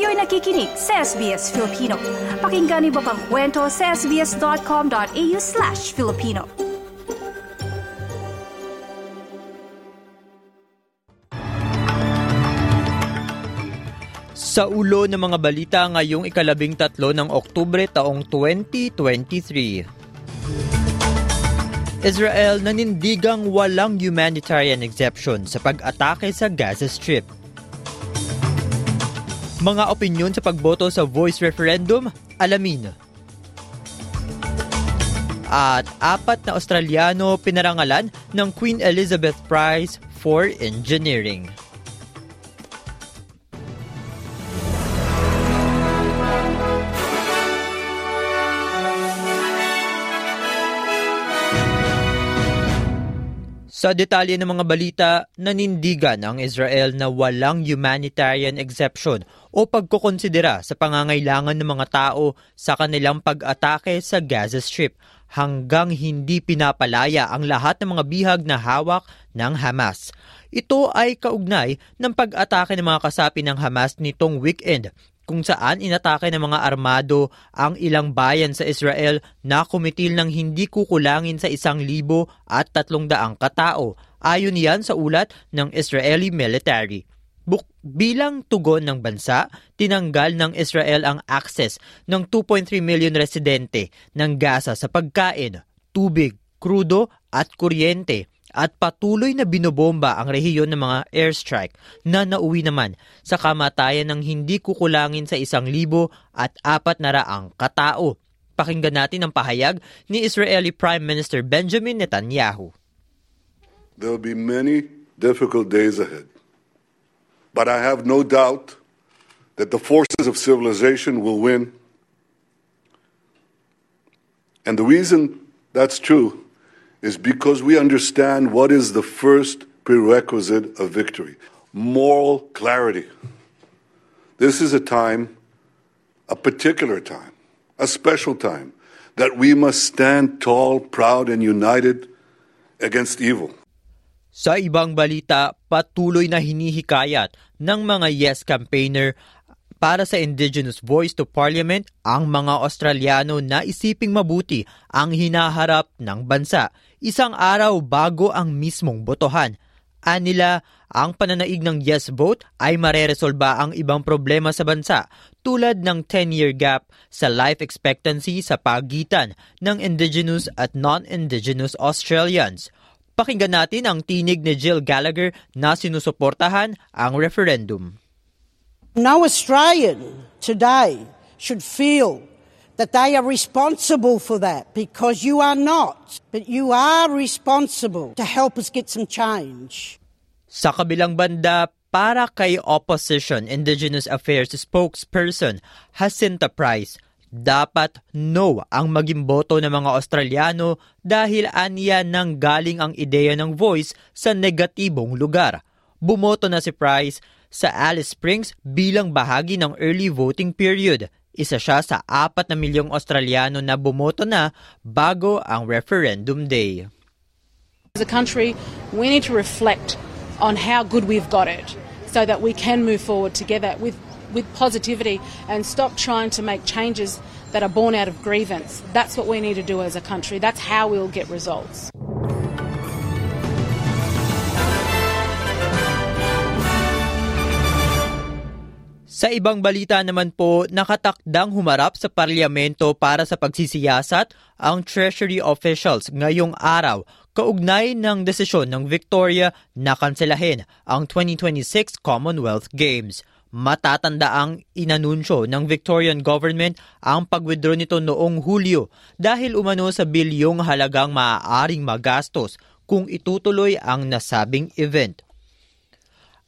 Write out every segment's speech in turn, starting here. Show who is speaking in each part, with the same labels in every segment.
Speaker 1: Kayo'y nakikinig sa SBS Filipino. Pakinggan niyo pa ang kwento sa sbs.com.au slash Filipino.
Speaker 2: Sa ulo ng mga balita ngayong ikalabing tatlo ng Oktubre taong 2023. Israel nanindigang walang humanitarian exception sa pag-atake sa Gaza Strip. Mga opinyon sa pagboto sa voice referendum, alamin. At apat na Australiano pinarangalan ng Queen Elizabeth Prize for Engineering. Sa detalye ng mga balita, nanindigan ang Israel na walang humanitarian exception o pagkukonsidera sa pangangailangan ng mga tao sa kanilang pag-atake sa Gaza Strip hanggang hindi pinapalaya ang lahat ng mga bihag na hawak ng Hamas. Ito ay kaugnay ng pag-atake ng mga kasapi ng Hamas nitong weekend kung saan inatake ng mga armado ang ilang bayan sa Israel na kumitil ng hindi kukulangin sa isang libo at tatlong daang katao. Ayon yan sa ulat ng Israeli military. Buk- bilang tugon ng bansa, tinanggal ng Israel ang access ng 2.3 million residente ng Gaza sa pagkain, tubig, krudo at kuryente at patuloy na binobomba ang rehiyon ng mga airstrike na nauwi naman sa kamatayan ng hindi kukulangin sa isang libo at apat na raang katao. Pakinggan natin ang pahayag ni Israeli Prime Minister Benjamin Netanyahu.
Speaker 3: There will be many difficult days ahead. But I have no doubt that the forces of civilization will win. And the reason that's true is because we understand what is the first prerequisite of victory moral clarity. This is a time, a particular time, a special time, that we must stand tall, proud, and united against evil.
Speaker 2: Sa ibang balita, patuloy na hinihikayat ng mga yes campaigner para sa Indigenous Voice to Parliament ang mga Australiano na isiping mabuti ang hinaharap ng bansa isang araw bago ang mismong botohan. Anila, ang pananaig ng yes vote ay mareresolba ang ibang problema sa bansa tulad ng 10-year gap sa life expectancy sa pagitan ng Indigenous at non-Indigenous Australians. Pakinggan natin ang tinig ni Jill Gallagher na sinusuportahan ang referendum.
Speaker 4: No Australian today should feel that they are responsible for that because you are not. But you are responsible to help us get some change.
Speaker 2: Sa kabilang banda, para kay Opposition Indigenous Affairs spokesperson Jacinta Price, dapat no ang maging boto ng mga Australiano dahil aniya nang galing ang ideya ng voice sa negatibong lugar. Bumoto na si Price sa Alice Springs bilang bahagi ng early voting period. Isa siya sa apat na milyong Australiano na bumoto na bago ang referendum day.
Speaker 5: As a country, we need to reflect on how good we've got it so that we can move forward together with, with positivity and stop trying to make changes that are born out of grievance. That's what we need to do as a country. That's how we'll get results.
Speaker 2: Sa ibang balita naman po, nakatakdang humarap sa parlamento para sa pagsisiyasat ang Treasury officials ngayong araw kaugnay ng desisyon ng Victoria na kanselahin ang 2026 Commonwealth Games. Matatanda ang inanunsyo ng Victorian government ang pag-withdraw nito noong Hulyo dahil umano sa bilyong halagang maaaring magastos kung itutuloy ang nasabing event.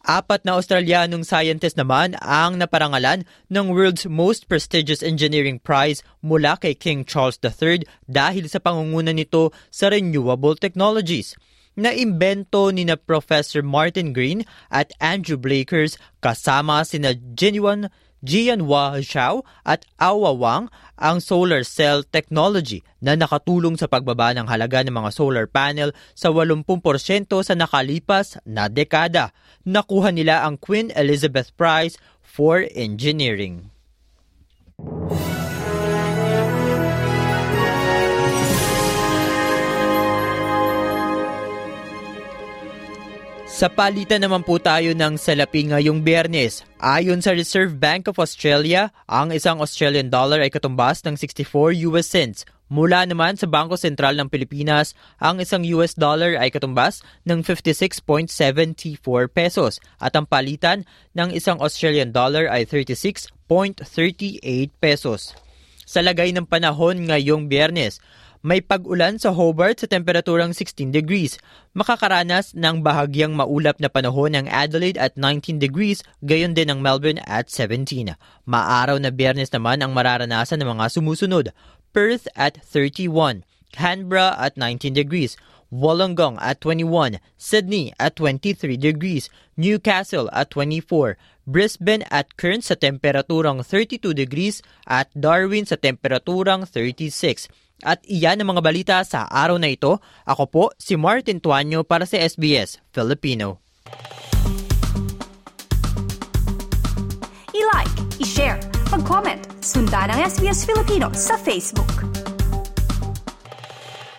Speaker 2: Apat na Australianong scientist naman ang naparangalan ng world's most prestigious engineering prize mula kay King Charles III dahil sa pangunguna nito sa renewable technologies. Naimbento ni na Professor Martin Green at Andrew Blakers kasama sina Jinyuan Jianhua Zhao at Awa Wang ang solar cell technology na nakatulong sa pagbaba ng halaga ng mga solar panel sa 80% sa nakalipas na dekada. Nakuha nila ang Queen Elizabeth Prize for engineering. Sa palitan naman po tayo ng salapi ngayong biyernes. Ayon sa Reserve Bank of Australia, ang isang Australian dollar ay katumbas ng 64 US cents. Mula naman sa Bangko Sentral ng Pilipinas, ang isang US dollar ay katumbas ng 56.74 pesos at ang palitan ng isang Australian dollar ay 36.38 pesos. Sa lagay ng panahon ngayong biyernes, may pag-ulan sa Hobart sa temperaturang 16 degrees. Makakaranas ng bahagyang maulap na panahon ng Adelaide at 19 degrees, gayon din ang Melbourne at 17. Maaraw na biyernes naman ang mararanasan ng mga sumusunod. Perth at 31, Canberra at 19 degrees, Wollongong at 21, Sydney at 23 degrees, Newcastle at 24, Brisbane at Cairns sa temperaturang 32 degrees at Darwin sa temperaturang 36. At iyan ang mga balita sa araw na ito. Ako po si Martin Tuanyo para sa SBS Filipino.
Speaker 1: I-like, i-share, mag-comment, sundan ang SBS Filipino sa Facebook.